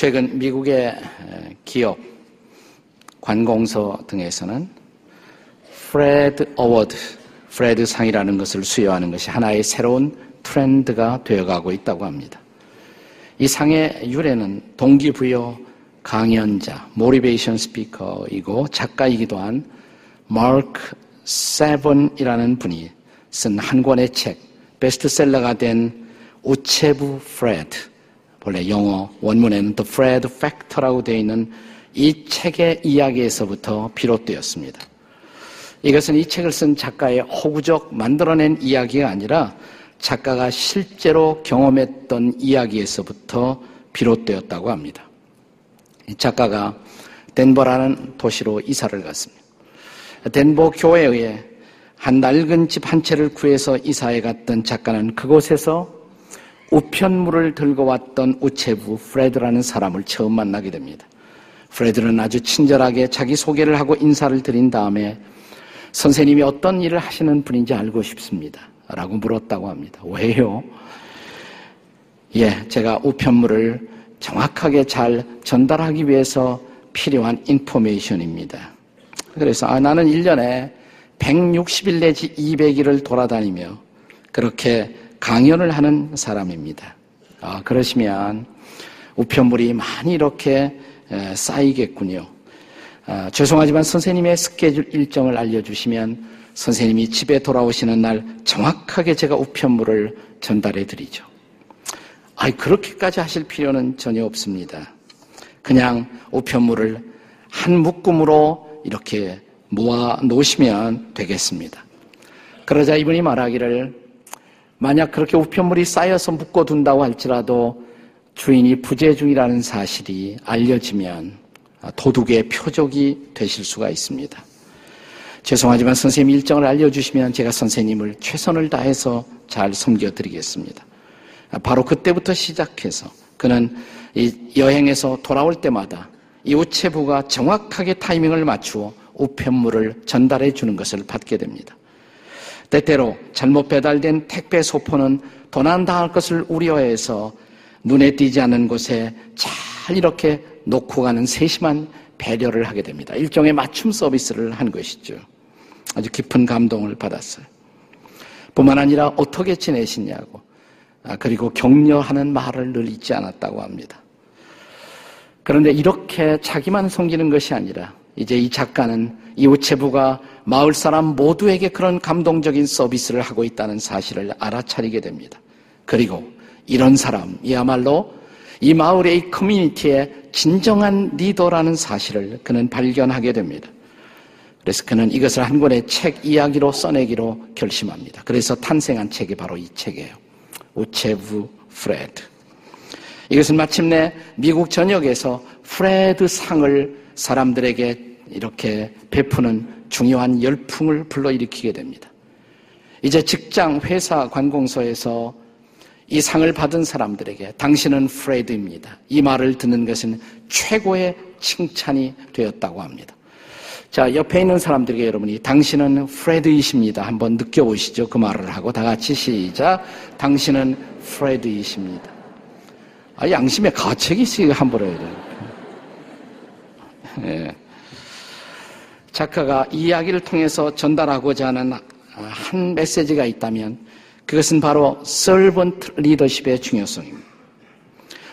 최근 미국의 기업, 관공서 등에서는 Fred Award, 프레드 상이라는 것을 수여하는 것이 하나의 새로운 트렌드가 되어가고 있다고 합니다. 이 상의 유래는 동기부여 강연자, 모리베이션 스피커이고 작가이기도 한 마크 샌번이라는 분이 쓴 한 권의 책, 베스트셀러가 된 우체부 프레드, 원래 영어 원문에는 The Fred Factor라고 되어 있는 이 책의 이야기에서부터 비롯되었습니다. 이것은 이 책을 쓴 작가의 호구적 만들어낸 이야기가 아니라 작가가 실제로 경험했던 이야기에서부터 비롯되었다고 합니다. 이 작가가 덴버라는 도시로 이사를 갔습니다. 덴버 교회에 한 낡은 집 한 채를 구해서 이사해 갔던 작가는 그곳에서 우편물을 들고 왔던 우체부 프레드라는 사람을 처음 만나게 됩니다. 프레드는 아주 친절하게 자기 소개를 하고 인사를 드린 다음에 선생님이 어떤 일을 하시는 분인지 알고 싶습니다. 라고 물었다고 합니다. 왜요? 예, 제가 우편물을 정확하게 잘 전달하기 위해서 필요한 인포메이션입니다. 그래서 아, 나는 1년에 160일 내지 200일을 돌아다니며 그렇게 강연을 하는 사람입니다. 아, 그러시면 우편물이 많이 이렇게 쌓이겠군요. 아, 죄송하지만 선생님의 스케줄 일정을 알려주시면 선생님이 집에 돌아오시는 날 정확하게 제가 우편물을 전달해 드리죠. 아이, 그렇게까지 하실 필요는 전혀 없습니다. 그냥 우편물을 한 묶음으로 이렇게 모아 놓으시면 되겠습니다. 그러자 이분이 말하기를 만약 그렇게 우편물이 쌓여서 묶어둔다고 할지라도 주인이 부재 중이라는 사실이 알려지면 도둑의 표적이 되실 수가 있습니다. 죄송하지만 선생님 일정을 알려주시면 제가 선생님을 최선을 다해서 잘 섬겨드리겠습니다. 바로 그때부터 시작해서 그는 여행에서 돌아올 때마다 이 우체부가 정확하게 타이밍을 맞추어 우편물을 전달해 주는 것을 받게 됩니다. 때때로 잘못 배달된 택배 소포는 도난당할 것을 우려해서 눈에 띄지 않는 곳에 잘 이렇게 놓고 가는 세심한 배려를 하게 됩니다. 일종의 맞춤 서비스를 한 것이죠. 아주 깊은 감동을 받았어요. 뿐만 아니라 어떻게 지내시냐고, 아, 그리고 격려하는 말을 늘 잊지 않았다고 합니다. 그런데 이렇게 자기만 섬기는 것이 아니라 이제 이 작가는 이 우체부가 마을 사람 모두에게 그런 감동적인 서비스를 하고 있다는 사실을 알아차리게 됩니다. 그리고 이런 사람이야말로 이 마을의 이 커뮤니티의 진정한 리더라는 사실을 그는 발견하게 됩니다. 그래서 그는 이것을 한 권의 책 이야기로 써내기로 결심합니다. 그래서 탄생한 책이 바로 이 책이에요. 우체부 프레드. 이것은 마침내 미국 전역에서 프레드 상을 사람들에게 이렇게 베푸는 중요한 열풍을 불러일으키게 됩니다. 이제 직장, 회사, 관공서에서 이 상을 받은 사람들에게 당신은 프레드입니다. 이 말을 듣는 것은 최고의 칭찬이 되었다고 합니다. 자, 옆에 있는 사람들에게 여러분이 당신은 프레드이십니다. 한번 느껴보시죠. 그 말을 하고 다 같이 시작. 당신은 프레드이십니다. 아, 양심의 가책이 있으니까 함부로 해야 돼요. 예. 작가가 이야기를 통해서 전달하고자 하는 한 메시지가 있다면 그것은 바로 servant leadership의 중요성입니다.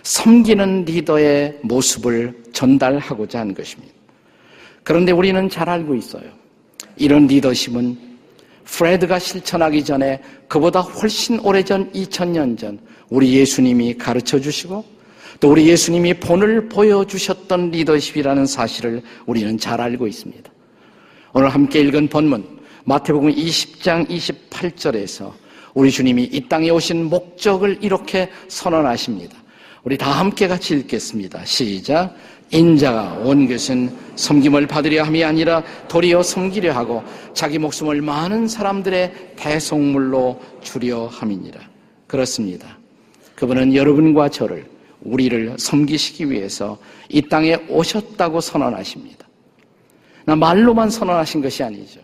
섬기는 리더의 모습을 전달하고자 하는 것입니다. 그런데 우리는 잘 알고 있어요. 이런 리더십은 프레드가 실천하기 전에 그보다 훨씬 오래전 2000년 전 우리 예수님이 가르쳐 주시고 또 우리 예수님이 본을 보여주셨던 리더십이라는 사실을 우리는 잘 알고 있습니다. 오늘 함께 읽은 본문 마태복음 20장 28절에서 우리 주님이 이 땅에 오신 목적을 이렇게 선언하십니다. 우리 다 함께 같이 읽겠습니다. 시작. 인자가 온 것은 섬김을 받으려 함이 아니라 도리어 섬기려 하고 자기 목숨을 많은 사람들의 대속물로 주려 함이니라. 그렇습니다. 그분은 여러분과 저를 우리를 섬기시기 위해서 이 땅에 오셨다고 선언하십니다. 나 말로만 선언하신 것이 아니죠.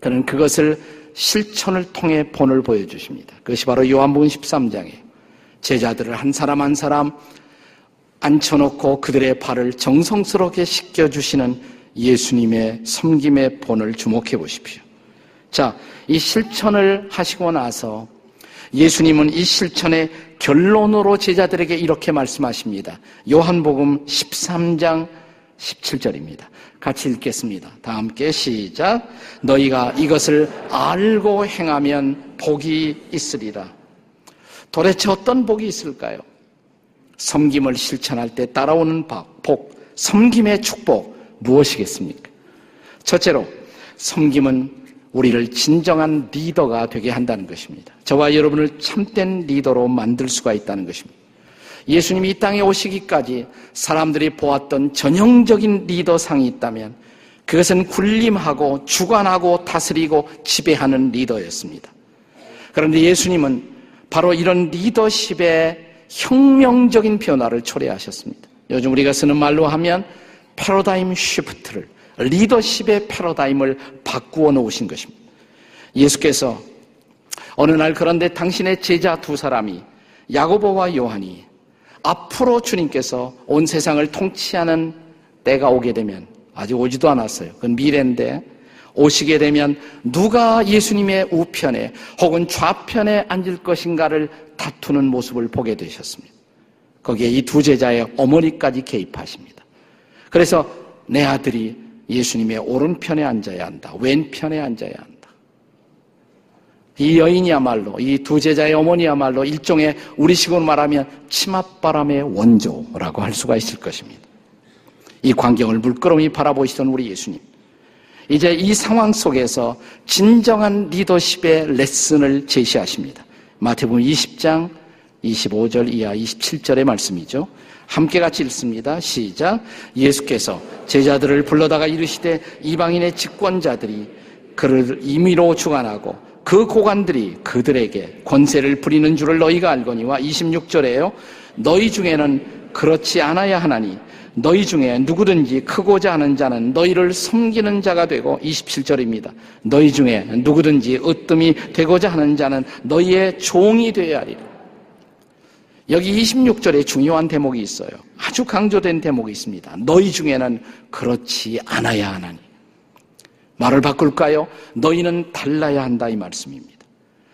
그는 그것을 실천을 통해 본을 보여주십니다. 그것이 바로 요한복음 13장에 제자들을 한 사람 한 사람 앉혀놓고 그들의 발을 정성스럽게 씻겨주시는 예수님의 섬김의 본을 주목해 보십시오. 자, 이 실천을 하시고 나서 예수님은 이 실천의 결론으로 제자들에게 이렇게 말씀하십니다. 요한복음 13장 17절입니다. 같이 읽겠습니다. 다 함께 시작. 너희가 이것을 알고 행하면 복이 있으리라. 도대체 어떤 복이 있을까요? 섬김을 실천할 때 따라오는 복, 섬김의 축복 무엇이겠습니까? 첫째로, 섬김은 우리를 진정한 리더가 되게 한다는 것입니다. 저와 여러분을 참된 리더로 만들 수가 있다는 것입니다. 예수님이 이 땅에 오시기까지 사람들이 보았던 전형적인 리더상이 있다면 그것은 군림하고 주관하고 다스리고 지배하는 리더였습니다. 그런데 예수님은 바로 이런 리더십의 혁명적인 변화를 초래하셨습니다. 요즘 우리가 쓰는 말로 하면 패러다임 쉬프트를 리더십의 패러다임을 바꾸어 놓으신 것입니다. 예수께서 어느 날 그런데 당신의 제자 두 사람이 야고보와 요한이 앞으로 주님께서 온 세상을 통치하는 때가 오게 되면 아직 오지도 않았어요. 그건 미래인데 오시게 되면 누가 예수님의 우편에 혹은 좌편에 앉을 것인가를 다투는 모습을 보게 되셨습니다. 거기에 이 두 제자의 어머니까지 개입하십니다. 그래서 내 아들이 예수님의 오른편에 앉아야 한다. 왼편에 앉아야 한다. 이 여인이야말로 이 두 제자의 어머니야말로 일종의 우리식으로 말하면 치맛바람의 원조라고 할 수가 있을 것입니다. 이 광경을 물끄러미 바라보시던 우리 예수님. 이제 이 상황 속에서 진정한 리더십의 레슨을 제시하십니다. 마태복음 20장 25절 이하 27절의 말씀이죠. 함께 같이 읽습니다. 시작. 예수께서 제자들을 불러다가 이르시되 이방인의 직권자들이 그를 임의로 주관하고 그 고관들이 그들에게 권세를 부리는 줄을 너희가 알거니와 26절에요. 너희 중에는 그렇지 않아야 하나니 너희 중에 누구든지 크고자 하는 자는 너희를 섬기는 자가 되고 27절입니다. 너희 중에 누구든지 으뜸이 되고자 하는 자는 너희의 종이 되어야 하리라. 여기 26절에 중요한 대목이 있어요. 아주 강조된 대목이 있습니다. 너희 중에는 그렇지 않아야 하나니. 말을 바꿀까요? 너희는 달라야 한다 이 말씀입니다.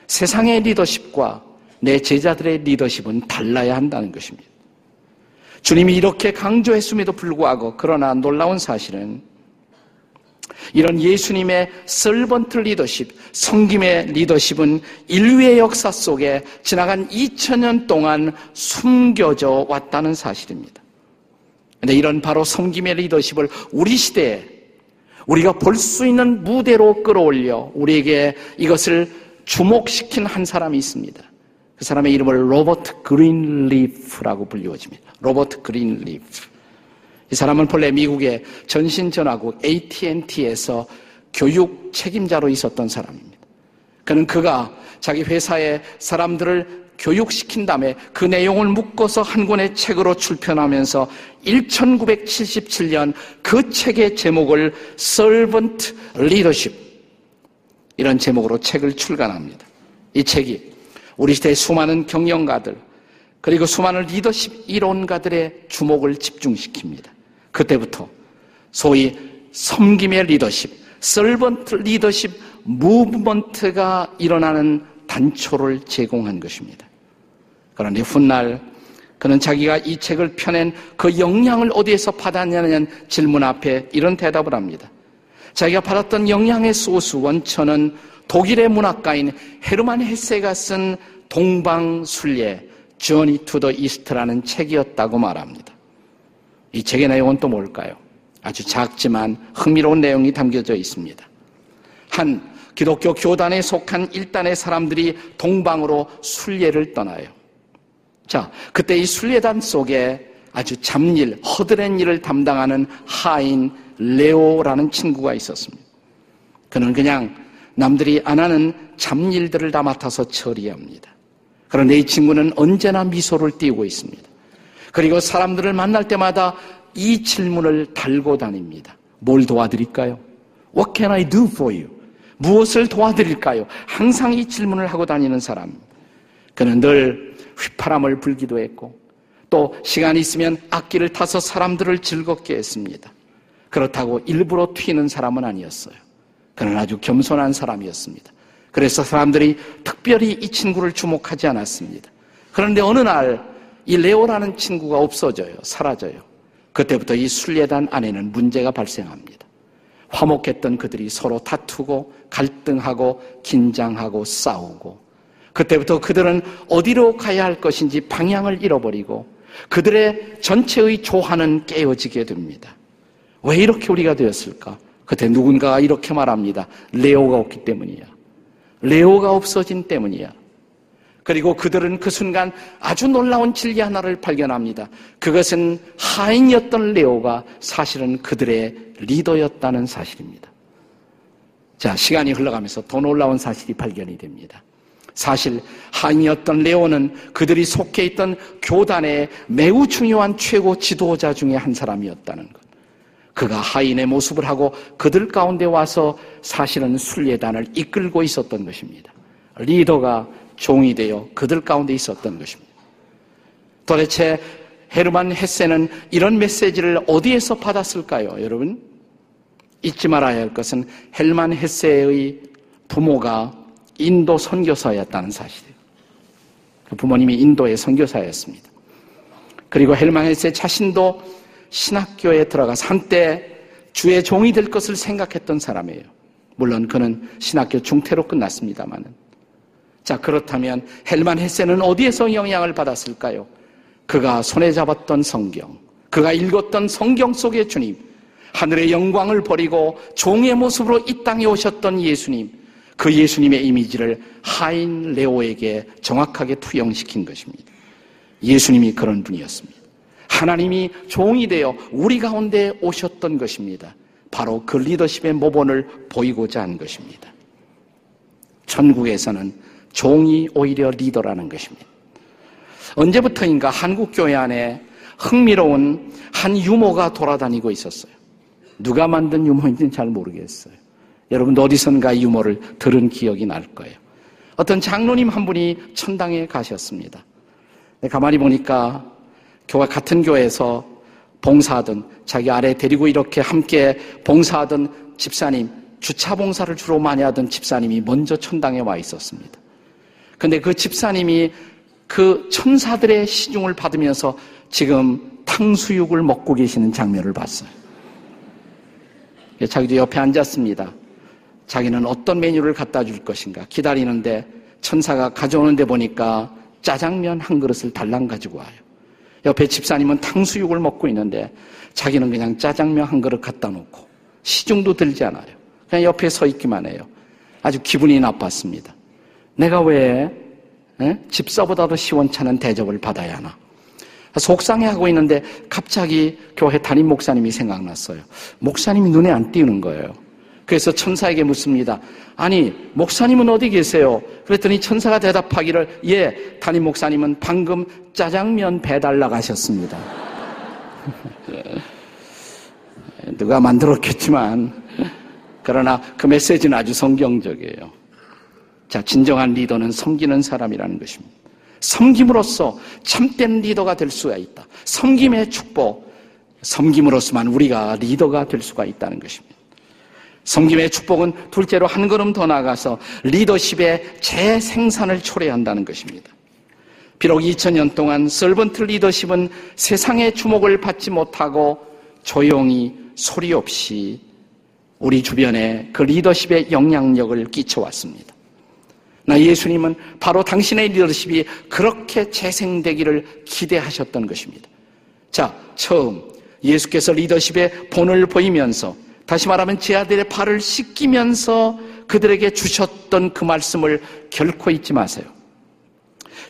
세상의 리더십과 내 제자들의 리더십은 달라야 한다는 것입니다. 주님이 이렇게 강조했음에도 불구하고 그러나 놀라운 사실은 이런 예수님의 설번트 리더십, 성김의 리더십은 인류의 역사 속에 지나간 2000년 동안 숨겨져 왔다는 사실입니다. 근데 이런 바로 성김의 리더십을 우리 시대에 우리가 볼 수 있는 무대로 끌어올려 우리에게 이것을 주목시킨 한 사람이 있습니다. 그 사람의 이름을 로버트 그린리프라고 불리워집니다. 로버트 그린리프. 이 사람은 본래 미국의 전신전화국 AT&T에서 교육 책임자로 있었던 사람입니다. 그는 그가 자기 회사의 사람들을 교육시킨 다음에 그 내용을 묶어서 한 권의 책으로 출편하면서 1977년 그 책의 제목을 Servant Leadership 이런 제목으로 책을 출간합니다. 이 책이 우리 시대의 수많은 경영가들 그리고 수많은 리더십 이론가들의 주목을 집중시킵니다. 그때부터 소위 섬김의 리더십, 설번트 리더십 무브먼트가 일어나는 단초를 제공한 것입니다. 그런데 훗날 그는 자기가 이 책을 펴낸 그 영향을 어디에서 받았냐는 질문 앞에 이런 대답을 합니다. 자기가 받았던 영향의 소수 원천은 독일의 문학가인 헤르만 헤세가 쓴 동방순례 Journey to the East라는 책이었다고 말합니다. 이 책의 내용은 또 뭘까요? 아주 작지만 흥미로운 내용이 담겨져 있습니다. 한 기독교 교단에 속한 일단의 사람들이 동방으로 순례를 떠나요. 자, 그때 이 순례단 속에 아주 잡일, 허드렛 일을 담당하는 하인 레오라는 친구가 있었습니다. 그는 그냥 남들이 안 하는 잡일들을 다 맡아서 처리합니다. 그런데 이 친구는 언제나 미소를 띄우고 있습니다. 그리고 사람들을 만날 때마다 이 질문을 달고 다닙니다. 뭘 도와드릴까요? What can I do for you? 무엇을 도와드릴까요? 항상 이 질문을 하고 다니는 사람. 그는 늘 휘파람을 불기도 했고 또 시간이 있으면 악기를 타서 사람들을 즐겁게 했습니다. 그렇다고 일부러 튀는 사람은 아니었어요. 그는 아주 겸손한 사람이었습니다. 그래서 사람들이 특별히 이 친구를 주목하지 않았습니다. 그런데 어느 날 이 레오라는 친구가 없어져요. 사라져요. 그때부터 이 순례단 안에는 문제가 발생합니다. 화목했던 그들이 서로 다투고 갈등하고 긴장하고 싸우고 그때부터 그들은 어디로 가야 할 것인지 방향을 잃어버리고 그들의 전체의 조화는 깨어지게 됩니다. 왜 이렇게 우리가 되었을까? 그때 누군가가 이렇게 말합니다. 레오가 없기 때문이야. 레오가 없어진 때문이야. 그리고 그들은 그 순간 아주 놀라운 진리 하나를 발견합니다. 그것은 하인이었던 레오가 사실은 그들의 리더였다는 사실입니다. 자, 시간이 흘러가면서 더 놀라운 사실이 발견이 됩니다. 사실 하인이었던 레오는 그들이 속해 있던 교단의 매우 중요한 최고 지도자 중에 한 사람이었다는 것. 그가 하인의 모습을 하고 그들 가운데 와서 사실은 순례단을 이끌고 있었던 것입니다. 리더가 종이 되어 그들 가운데 있었던 것입니다. 도대체 헤르만 헤세는 이런 메시지를 어디에서 받았을까요, 여러분? 잊지 말아야 할 것은 헬만 헤세의 부모가 인도 선교사였다는 사실이에요. 그 부모님이 인도의 선교사였습니다. 그리고 헬만 헤세 자신도 신학교에 들어가서 한때 주의 종이 될 것을 생각했던 사람이에요. 물론 그는 신학교 중퇴로 끝났습니다만은. 자, 그렇다면 헬만 헤세는 어디에서 영향을 받았을까요? 그가 손에 잡았던 성경, 그가 읽었던 성경 속의 주님, 하늘의 영광을 버리고 종의 모습으로 이 땅에 오셨던 예수님, 그 예수님의 이미지를 하인 레오에게 정확하게 투영시킨 것입니다. 예수님이 그런 분이었습니다. 하나님이 종이 되어 우리 가운데 오셨던 것입니다. 바로 그 리더십의 모본을 보이고자 한 것입니다. 천국에서는 종이 오히려 리더라는 것입니다. 언제부터인가 한국 교회 안에 흥미로운 한 유모가 돌아다니고 있었어요. 누가 만든 유모인지는 잘 모르겠어요. 여러분 어디선가 유모를 들은 기억이 날 거예요. 어떤 장로님 한 분이 천당에 가셨습니다. 가만히 보니까 교회 같은 교회에서 봉사하던 자기 아래 데리고 이렇게 함께 봉사하던 집사님, 주차 봉사를 주로 많이 하던 집사님이 먼저 천당에 와 있었습니다. 근데 그 집사님이 그 천사들의 시중을 받으면서 지금 탕수육을 먹고 계시는 장면을 봤어요. 자기도 옆에 앉았습니다. 자기는 어떤 메뉴를 갖다 줄 것인가 기다리는데 천사가 가져오는데 보니까 짜장면 한 그릇을 달랑 가지고 와요. 옆에 집사님은 탕수육을 먹고 있는데 자기는 그냥 짜장면 한 그릇 갖다 놓고 시중도 들지 않아요. 그냥 옆에 서 있기만 해요. 아주 기분이 나빴습니다. 내가 왜 에? 집사보다도 시원찮은 대접을 받아야 하나? 속상해하고 있는데 갑자기 교회 담임 목사님이 생각났어요. 목사님이 눈에 안 띄는 거예요. 그래서 천사에게 묻습니다. 아니, 목사님은 어디 계세요? 그랬더니 천사가 대답하기를, 예, 담임 목사님은 방금 짜장면 배달 나가셨습니다. 누가 만들었겠지만, 그러나 그 메시지는 아주 성경적이에요. 자, 진정한 리더는 섬기는 사람이라는 것입니다. 섬김으로써 참된 리더가 될 수가 있다. 섬김의 축복, 섬김으로서만 우리가 리더가 될 수가 있다는 것입니다. 섬김의 축복은 둘째로 한 걸음 더 나아가서 리더십의 재생산을 초래한다는 것입니다. 비록 2000년 동안 설번트 리더십은 세상의 주목을 받지 못하고 조용히 소리 없이 우리 주변에 그 리더십의 영향력을 끼쳐왔습니다. 나 예수님은 바로 당신의 리더십이 그렇게 재생되기를 기대하셨던 것입니다. 자, 처음 예수께서 리더십의 본을 보이면서 다시 말하면 제 아들의 발을 씻기면서 그들에게 주셨던 그 말씀을 결코 잊지 마세요.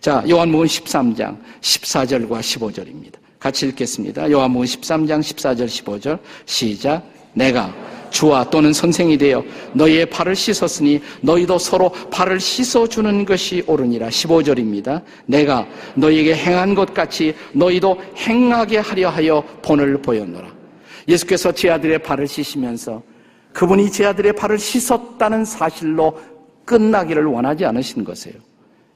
자, 요한복음 13장 14절과 15절입니다. 같이 읽겠습니다. 요한복음 13장 14절 15절 시작. 내가 주와 또는 선생이 되어 너희의 발을 씻었으니 너희도 서로 발을 씻어주는 것이 옳으니라. 15절입니다. 내가 너희에게 행한 것 같이 너희도 행하게 하려 하여 본을 보였노라. 예수께서 제 아들의 발을 씻으면서 그분이 제 아들의 발을 씻었다는 사실로 끝나기를 원하지 않으신 것이에요.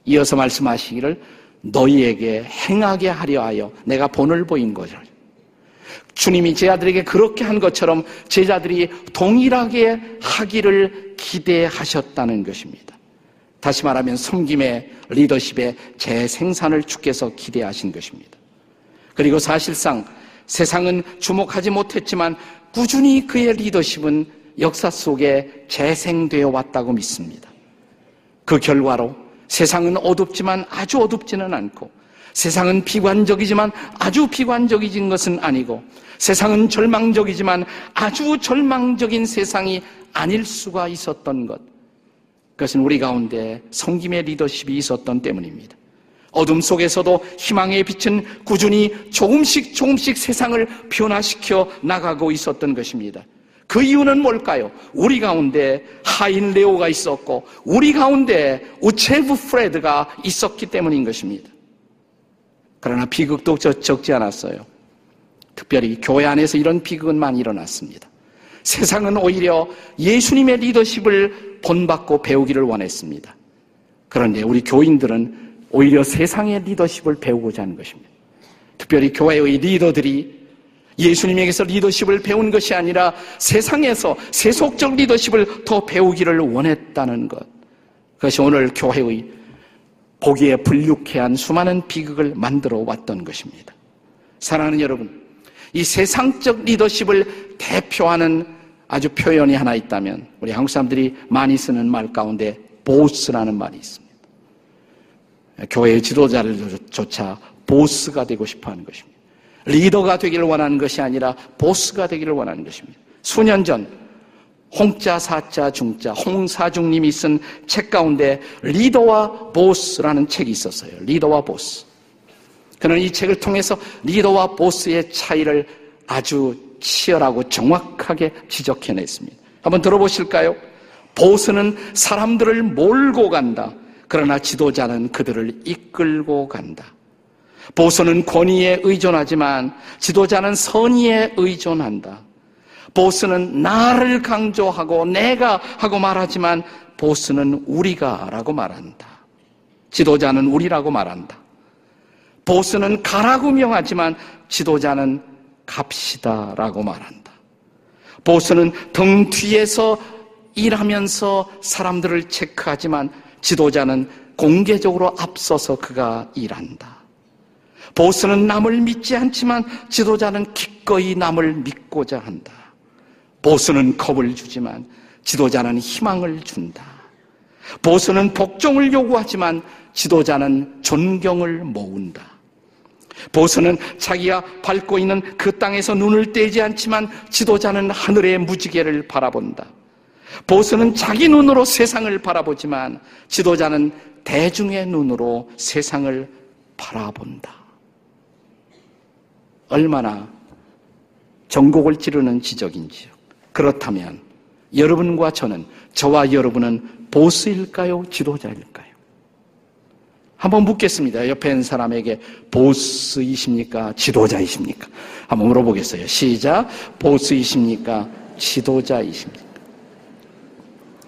이어서 말씀하시기를 너희에게 행하게 하려 하여 내가 본을 보인 거죠. 주님이 제자들에게 그렇게 한 것처럼 제자들이 동일하게 하기를 기대하셨다는 것입니다. 다시 말하면 섬김의 리더십의 재생산을 주께서 기대하신 것입니다. 그리고 사실상 세상은 주목하지 못했지만 꾸준히 그의 리더십은 역사 속에 재생되어 왔다고 믿습니다. 그 결과로 세상은 어둡지만 아주 어둡지는 않고 세상은 비관적이지만 아주 비관적이진 것은 아니고 세상은 절망적이지만 아주 절망적인 세상이 아닐 수가 있었던 것. 그것은 우리 가운데 성김의 리더십이 있었던 때문입니다. 어둠 속에서도 희망의 빛은 꾸준히 조금씩 조금씩 세상을 변화시켜 나가고 있었던 것입니다. 그 이유는 뭘까요? 우리 가운데 하인 레오가 있었고 우리 가운데 우체부 프레드가 있었기 때문인 것입니다. 그러나 비극도 적지 않았어요. 특별히 교회 안에서 이런 비극은 많이 일어났습니다. 세상은 오히려 예수님의 리더십을 본받고 배우기를 원했습니다. 그런데 우리 교인들은 오히려 세상의 리더십을 배우고자 하는 것입니다. 특별히 교회의 리더들이 예수님에게서 리더십을 배운 것이 아니라 세상에서 세속적 리더십을 더 배우기를 원했다는 것. 그것이 오늘 교회의 보기에 불육해한 수많은 비극을 만들어 왔던 것입니다. 사랑하는 여러분, 이 세상적 리더십을 대표하는 아주 표현이 하나 있다면 우리 한국 사람들이 많이 쓰는 말 가운데 보스라는 말이 있습니다. 교회의 지도자를 조차 보스가 되고 싶어 하는 것입니다. 리더가 되기를 원하는 것이 아니라 보스가 되기를 원하는 것입니다. 수년 전 홍자 사자 중자 홍사중님이 쓴 책 가운데 리더와 보스라는 책이 있었어요. 리더와 보스. 그는 이 책을 통해서 리더와 보스의 차이를 아주 치열하고 정확하게 지적해냈습니다. 한번 들어보실까요? 보스는 사람들을 몰고 간다. 그러나 지도자는 그들을 이끌고 간다. 보스는 권위에 의존하지만 지도자는 선의에 의존한다. 보스는 나를 강조하고 내가 하고 말하지만 보스는 우리가 라고 말한다. 지도자는 우리라고 말한다. 보스는 가라고 명하지만 지도자는 갑시다 라고 말한다. 보스는 등 뒤에서 일하면서 사람들을 체크하지만 지도자는 공개적으로 앞서서 그가 일한다. 보스는 남을 믿지 않지만 지도자는 기꺼이 남을 믿고자 한다. 보스는 겁을 주지만 지도자는 희망을 준다. 보스는 복종을 요구하지만 지도자는 존경을 모은다. 보스는 자기가 밟고 있는 그 땅에서 눈을 떼지 않지만 지도자는 하늘의 무지개를 바라본다. 보스는 자기 눈으로 세상을 바라보지만 지도자는 대중의 눈으로 세상을 바라본다. 얼마나 전곡을 찌르는 지적인지요. 그렇다면 여러분과 저는 저와 여러분은 보스일까요? 지도자일까요? 한번 묻겠습니다. 옆에 있는 사람에게 보스이십니까? 지도자이십니까? 한번 물어보겠어요. 시작. 보스이십니까? 지도자이십니까?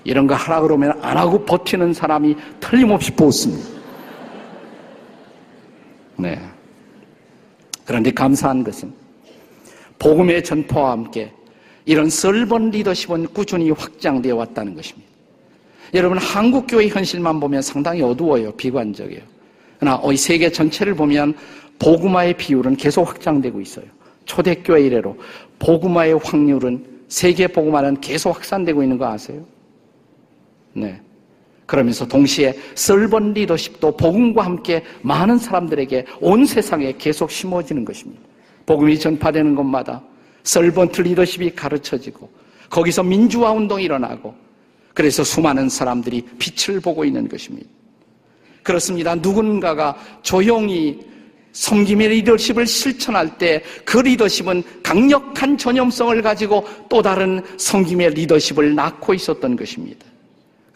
이런 거 하라 그러면 안 하고 버티는 사람이 틀림없이 보스입니다. 네. 그런데 감사한 것은 복음의 전파와 함께 이런 설번 리더십은 꾸준히 확장되어 왔다는 것입니다. 여러분 한국 교회 현실만 보면 상당히 어두워요. 비관적이에요. 그러나 이 세계 전체를 보면 복음화의 비율은 계속 확장되고 있어요. 초대교회 이래로 복음화의 확률은 세계 복음화는 계속 확산되고 있는 거 아세요? 네. 그러면서 동시에 설번 리더십도 복음과 함께 많은 사람들에게 온 세상에 계속 심어지는 것입니다. 복음이 전파되는 곳마다 설번트 리더십이 가르쳐지고 거기서 민주화 운동이 일어나고 그래서 수많은 사람들이 빛을 보고 있는 것입니다. 그렇습니다. 누군가가 조용히 섬김의 리더십을 실천할 때 그 리더십은 강력한 전염성을 가지고 또 다른 섬김의 리더십을 낳고 있었던 것입니다.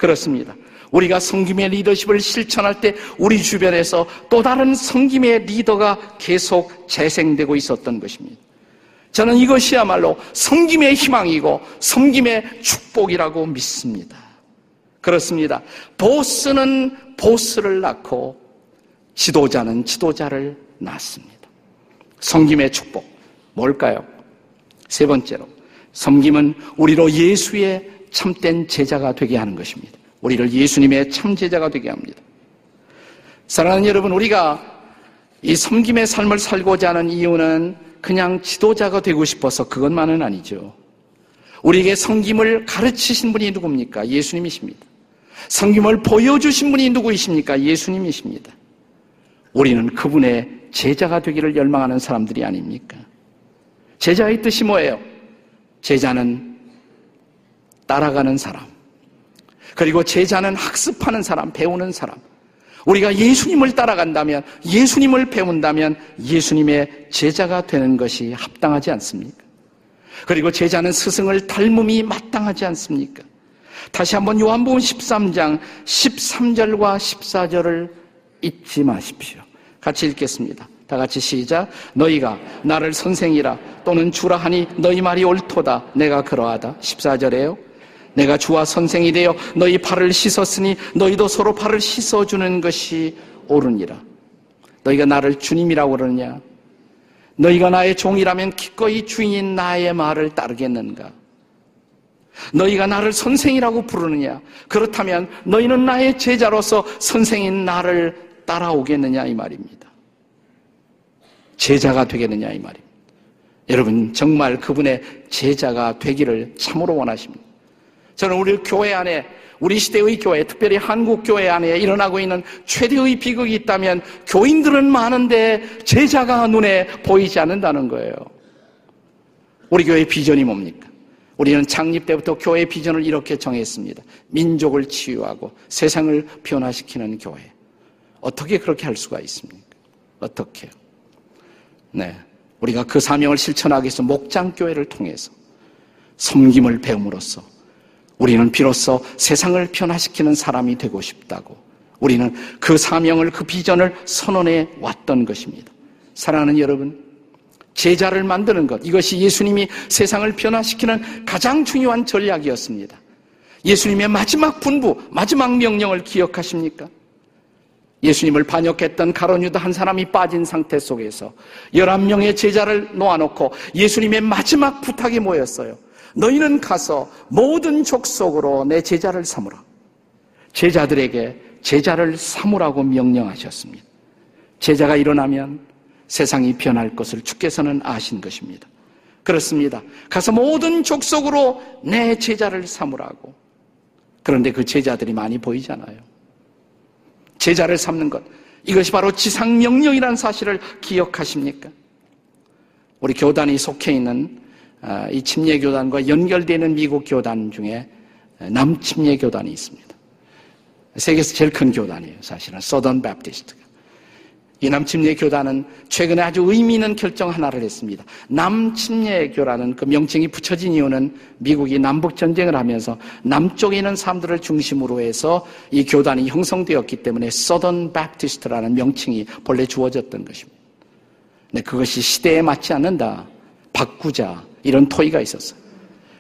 그렇습니다. 우리가 성김의 리더십을 실천할 때 우리 주변에서 또 다른 성김의 리더가 계속 재생되고 있었던 것입니다. 저는 이것이야말로 성김의 희망이고 성김의 축복이라고 믿습니다. 그렇습니다. 보스는 보스를 낳고 지도자는 지도자를 낳습니다. 섬김의 축복. 뭘까요? 세 번째로, 섬김은 우리로 예수의 참된 제자가 되게 하는 것입니다. 우리를 예수님의 참 제자가 되게 합니다. 사랑하는 여러분, 우리가 이 섬김의 삶을 살고자 하는 이유는 그냥 지도자가 되고 싶어서 그것만은 아니죠. 우리에게 섬김을 가르치신 분이 누굽니까? 예수님이십니다. 섬김을 보여주신 분이 누구이십니까? 예수님이십니다. 우리는 그분의 제자가 되기를 열망하는 사람들이 아닙니까? 제자의 뜻이 뭐예요? 제자는 따라가는 사람. 그리고 제자는 학습하는 사람, 배우는 사람. 우리가 예수님을 따라간다면, 예수님을 배운다면 예수님의 제자가 되는 것이 합당하지 않습니까? 그리고 제자는 스승을 닮음이 마땅하지 않습니까? 다시 한번 요한복음 13장 13절과 14절을 잊지 마십시오. 같이 읽겠습니다. 다 같이 시작. 너희가 나를 선생이라 또는 주라 하니 너희 말이 옳도다. 내가 그러하다. 14절에요. 내가 주와 선생이 되어 너희 발을 씻었으니 너희도 서로 발을 씻어주는 것이 옳으니라. 너희가 나를 주님이라고 그러느냐? 너희가 나의 종이라면 기꺼이 주인인 나의 말을 따르겠는가? 너희가 나를 선생이라고 부르느냐? 그렇다면 너희는 나의 제자로서 선생인 나를 따라오겠느냐? 이 말입니다. 제자가 되겠느냐? 이 말입니다. 여러분, 정말 그분의 제자가 되기를 참으로 원하십니다. 저는 우리 교회 안에 우리 시대의 교회, 특별히 한국 교회 안에 일어나고 있는 최대의 비극이 있다면 교인들은 많은데 제자가 눈에 보이지 않는다는 거예요. 우리 교회 비전이 뭡니까? 우리는 창립 때부터 교회 비전을 이렇게 정했습니다. 민족을 치유하고 세상을 변화시키는 교회. 어떻게 그렇게 할 수가 있습니까? 어떻게요? 네. 우리가 그 사명을 실천하기 위해서 목장교회를 통해서 섬김을 배움으로써 우리는 비로소 세상을 변화시키는 사람이 되고 싶다고 우리는 그 사명을 그 비전을 선언해 왔던 것입니다. 사랑하는 여러분, 제자를 만드는 것 이것이 예수님이 세상을 변화시키는 가장 중요한 전략이었습니다. 예수님의 마지막 분부, 마지막 명령을 기억하십니까? 예수님을 반역했던 가론유다 한 사람이 빠진 상태 속에서 11명의 제자를 놓아놓고 예수님의 마지막 부탁이 뭐였어요? 너희는 가서 모든 족속으로 내 제자를 삼으라. 제자들에게 제자를 삼으라고 명령하셨습니다. 제자가 일어나면 세상이 변할 것을 주께서는 아신 것입니다. 그렇습니다. 가서 모든 족속으로 내 제자를 삼으라고. 그런데 그 제자들이 많이 보이잖아요. 제자를 삼는 것. 이것이 바로 지상명령이라는 사실을 기억하십니까? 우리 교단이 속해 있는 아, 이 침례 교단과 연결되는 미국 교단 중에 남침례 교단이 있습니다. 세계에서 제일 큰 교단이에요, 사실은. 서던 베프티스트가. 이 남침례 교단은 최근에 아주 의미 있는 결정 하나를 했습니다. 남침례 교라는 그 명칭이 붙여진 이유는 미국이 남북 전쟁을 하면서 남쪽에 있는 사람들을 중심으로 해서 이 교단이 형성되었기 때문에 Southern Baptist라는 명칭이 본래 주어졌던 것입니다. 네, 그것이 시대에 맞지 않는다. 바꾸자. 이런 토의가 있었어요.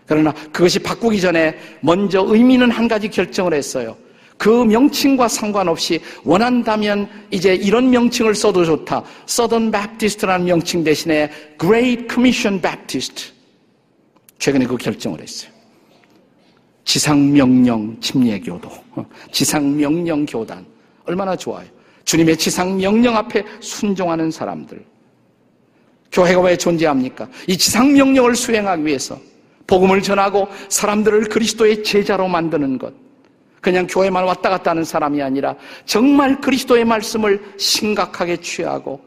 그러나 그것이 바꾸기 전에 먼저 의미 있는 한 가지 결정을 했어요. 그 명칭과 상관없이 원한다면 이제 이런 명칭을 써도 좋다. Southern Baptist라는 명칭 대신에 Great Commission Baptist. 최근에 그 결정을 했어요. 지상명령 침례교도, 지상명령 교단. 얼마나 좋아요. 주님의 지상명령 앞에 순종하는 사람들. 교회가 왜 존재합니까? 이 지상 명령을 수행하기 위해서 복음을 전하고 사람들을 그리스도의 제자로 만드는 것. 그냥 교회만 왔다 갔다 하는 사람이 아니라 정말 그리스도의 말씀을 심각하게 취하고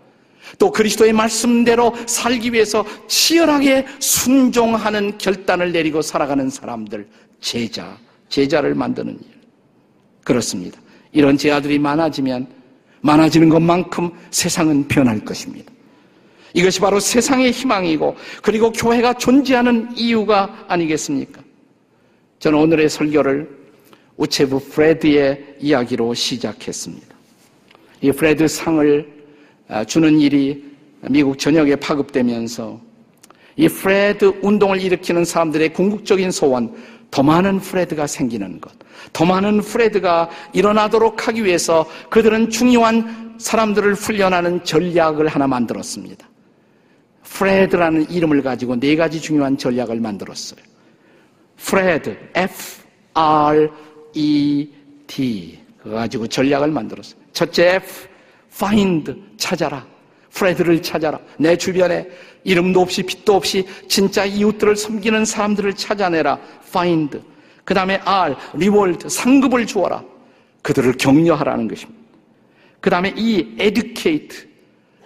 또 그리스도의 말씀대로 살기 위해서 치열하게 순종하는 결단을 내리고 살아가는 사람들, 제자, 제자를 만드는 일. 그렇습니다. 이런 제자들이 많아지면 많아지는 것만큼 세상은 변할 것입니다. 이것이 바로 세상의 희망이고 그리고 교회가 존재하는 이유가 아니겠습니까? 저는 오늘의 설교를 우체부 프레드의 이야기로 시작했습니다. 이 프레드 상을 아, 주는 일이 미국 전역에 파급되면서 이 프레드 운동을 일으키는 사람들의 궁극적인 소원, 더 많은 프레드가 생기는 것, 더 많은 프레드가 일어나도록 하기 위해서 그들은 중요한 사람들을 훈련하는 전략을 하나 만들었습니다. 프레드라는 이름을 가지고 네 가지 중요한 전략을 만들었어요. 프레드, F, R, E, D. 그거 가지고 전략을 만들었어요. 첫째 F, find, 찾아라. 프레드를 찾아라. 내 주변에 이름도 없이 빛도 없이 진짜 이웃들을 섬기는 사람들을 찾아내라. find. 그 다음에 R, reward, 상급을 주어라. 그들을 격려하라는 것입니다. 그 다음에 E, educate.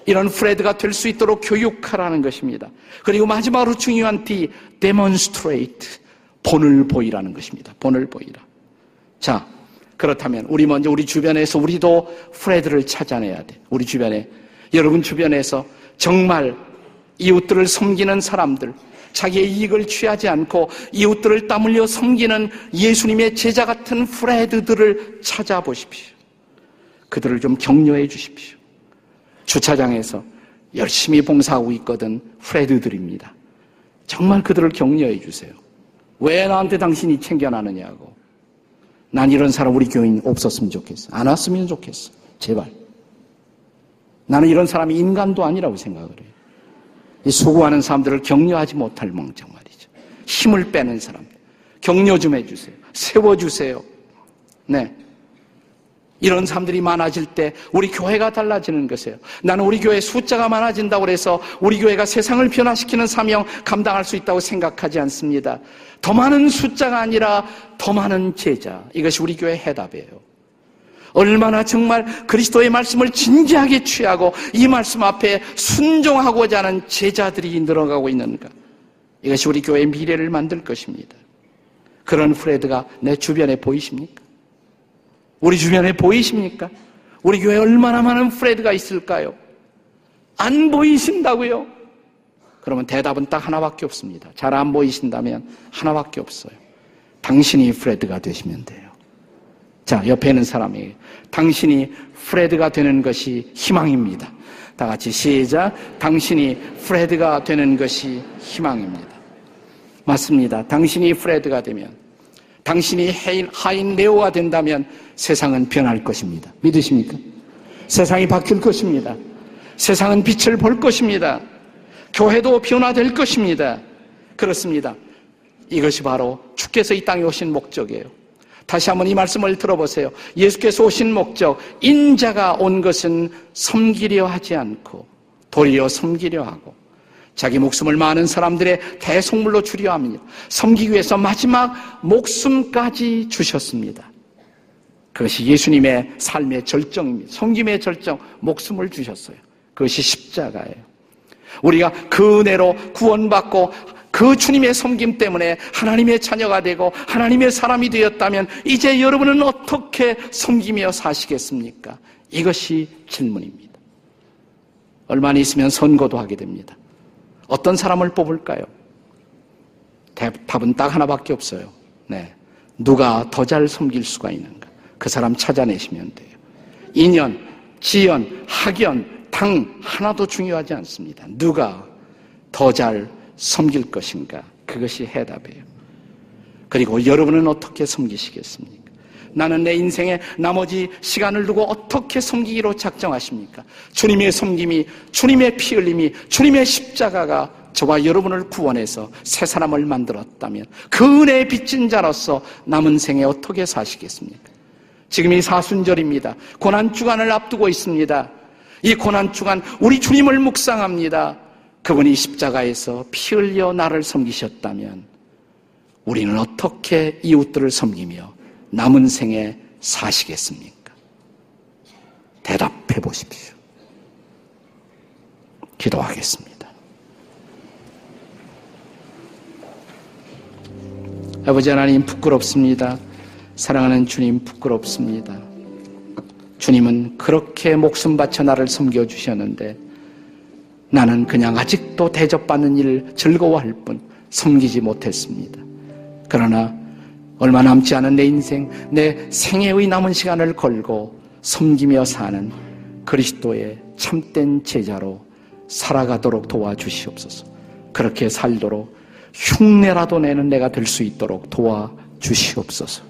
이런 프레드가 될 수 있도록 교육하라는 것입니다. 그리고 마지막으로 중요한 D, demonstrate. 본을 보이라는 것입니다. 본을 보이라. 자, 그렇다면 우리 먼저 우리 주변에서 우리도 프레드를 찾아내야 돼. 우리 주변에 여러분 주변에서 정말 이웃들을 섬기는 사람들, 자기의 이익을 취하지 않고 이웃들을 땀 흘려 섬기는 예수님의 제자 같은 프레드들을 찾아보십시오. 그들을 좀 격려해 주십시오. 주차장에서 열심히 봉사하고 있거든 프레드들입니다. 정말 그들을 격려해 주세요. 왜 나한테 당신이 챙겨나느냐고. 난 이런 사람 우리 교인 없었으면 좋겠어. 안 왔으면 좋겠어. 제발. 나는 이런 사람이 인간도 아니라고 생각을 해요. 이 수고하는 사람들을 격려하지 못할 멍청 말이죠. 힘을 빼는 사람. 격려 좀 해주세요. 세워주세요. 네. 이런 사람들이 많아질 때 우리 교회가 달라지는 것이에요. 나는 우리 교회 숫자가 많아진다고 해서 우리 교회가 세상을 변화시키는 사명 감당할 수 있다고 생각하지 않습니다. 더 많은 숫자가 아니라 더 많은 제자. 이것이 우리 교회 해답이에요. 얼마나 정말 그리스도의 말씀을 진지하게 취하고 이 말씀 앞에 순종하고자 하는 제자들이 늘어가고 있는가. 이것이 우리 교회의 미래를 만들 것입니다. 그런 프레드가 내 주변에 보이십니까? 우리 주변에 보이십니까? 우리 교회에 얼마나 많은 프레드가 있을까요? 안 보이신다고요? 그러면 대답은 딱 하나밖에 없습니다. 잘 안 보이신다면 하나밖에 없어요. 당신이 프레드가 되시면 돼요. 자, 옆에 있는 사람이 당신이 프레드가 되는 것이 희망입니다. 다 같이 시작. 당신이 프레드가 되는 것이 희망입니다. 맞습니다. 당신이 프레드가 되면 당신이 하인 레오가 된다면 세상은 변할 것입니다. 믿으십니까? 세상이 바뀔 것입니다. 세상은 빛을 볼 것입니다. 교회도 변화될 것입니다. 그렇습니다. 이것이 바로 주께서 이 땅에 오신 목적이에요. 다시 한번 이 말씀을 들어보세요. 예수께서 오신 목적, 인자가 온 것은 섬기려 하지 않고 도리어 섬기려 하고 자기 목숨을 많은 사람들의 대속물로 주려 합니다. 섬기기 위해서 마지막 목숨까지 주셨습니다. 그것이 예수님의 삶의 절정입니다. 섬김의 절정, 목숨을 주셨어요. 그것이 십자가예요. 우리가 그 은혜로 구원받고 그 주님의 섬김 때문에 하나님의 자녀가 되고 하나님의 사람이 되었다면 이제 여러분은 어떻게 섬기며 사시겠습니까? 이것이 질문입니다. 얼마 있으면 선거도 하게 됩니다. 어떤 사람을 뽑을까요? 답은 딱 하나밖에 없어요. 네. 누가 더 잘 섬길 수가 있는가? 그 사람 찾아내시면 돼요. 인연, 지연, 학연, 당 하나도 중요하지 않습니다. 누가 더 잘 섬길 것인가? 그것이 해답이에요. 그리고 여러분은 어떻게 섬기시겠습니까? 나는 내 인생의 나머지 시간을 두고 어떻게 섬기기로 작정하십니까? 주님의 섬김이, 주님의 피 흘림이, 주님의 십자가가 저와 여러분을 구원해서 새 사람을 만들었다면 그 은혜에 빚진 자로서 남은 생에 어떻게 사시겠습니까? 지금이 사순절입니다. 고난주간을 앞두고 있습니다. 이 고난주간 우리 주님을 묵상합니다. 그분이 십자가에서 피 흘려 나를 섬기셨다면 우리는 어떻게 이웃들을 섬기며 남은 생에 사시겠습니까? 대답해 보십시오. 기도하겠습니다. 아버지 하나님 부끄럽습니다. 사랑하는 주님 부끄럽습니다. 주님은 그렇게 목숨 바쳐 나를 섬겨 주셨는데 나는 그냥 아직도 대접받는 일 즐거워할 뿐 섬기지 못했습니다. 그러나 얼마 남지 않은 내 인생, 내 생애의 남은 시간을 걸고 섬기며 사는 그리스도의 참된 제자로 살아가도록 도와주시옵소서. 그렇게 살도록 흉내라도 내는 내가 될 수 있도록 도와주시옵소서.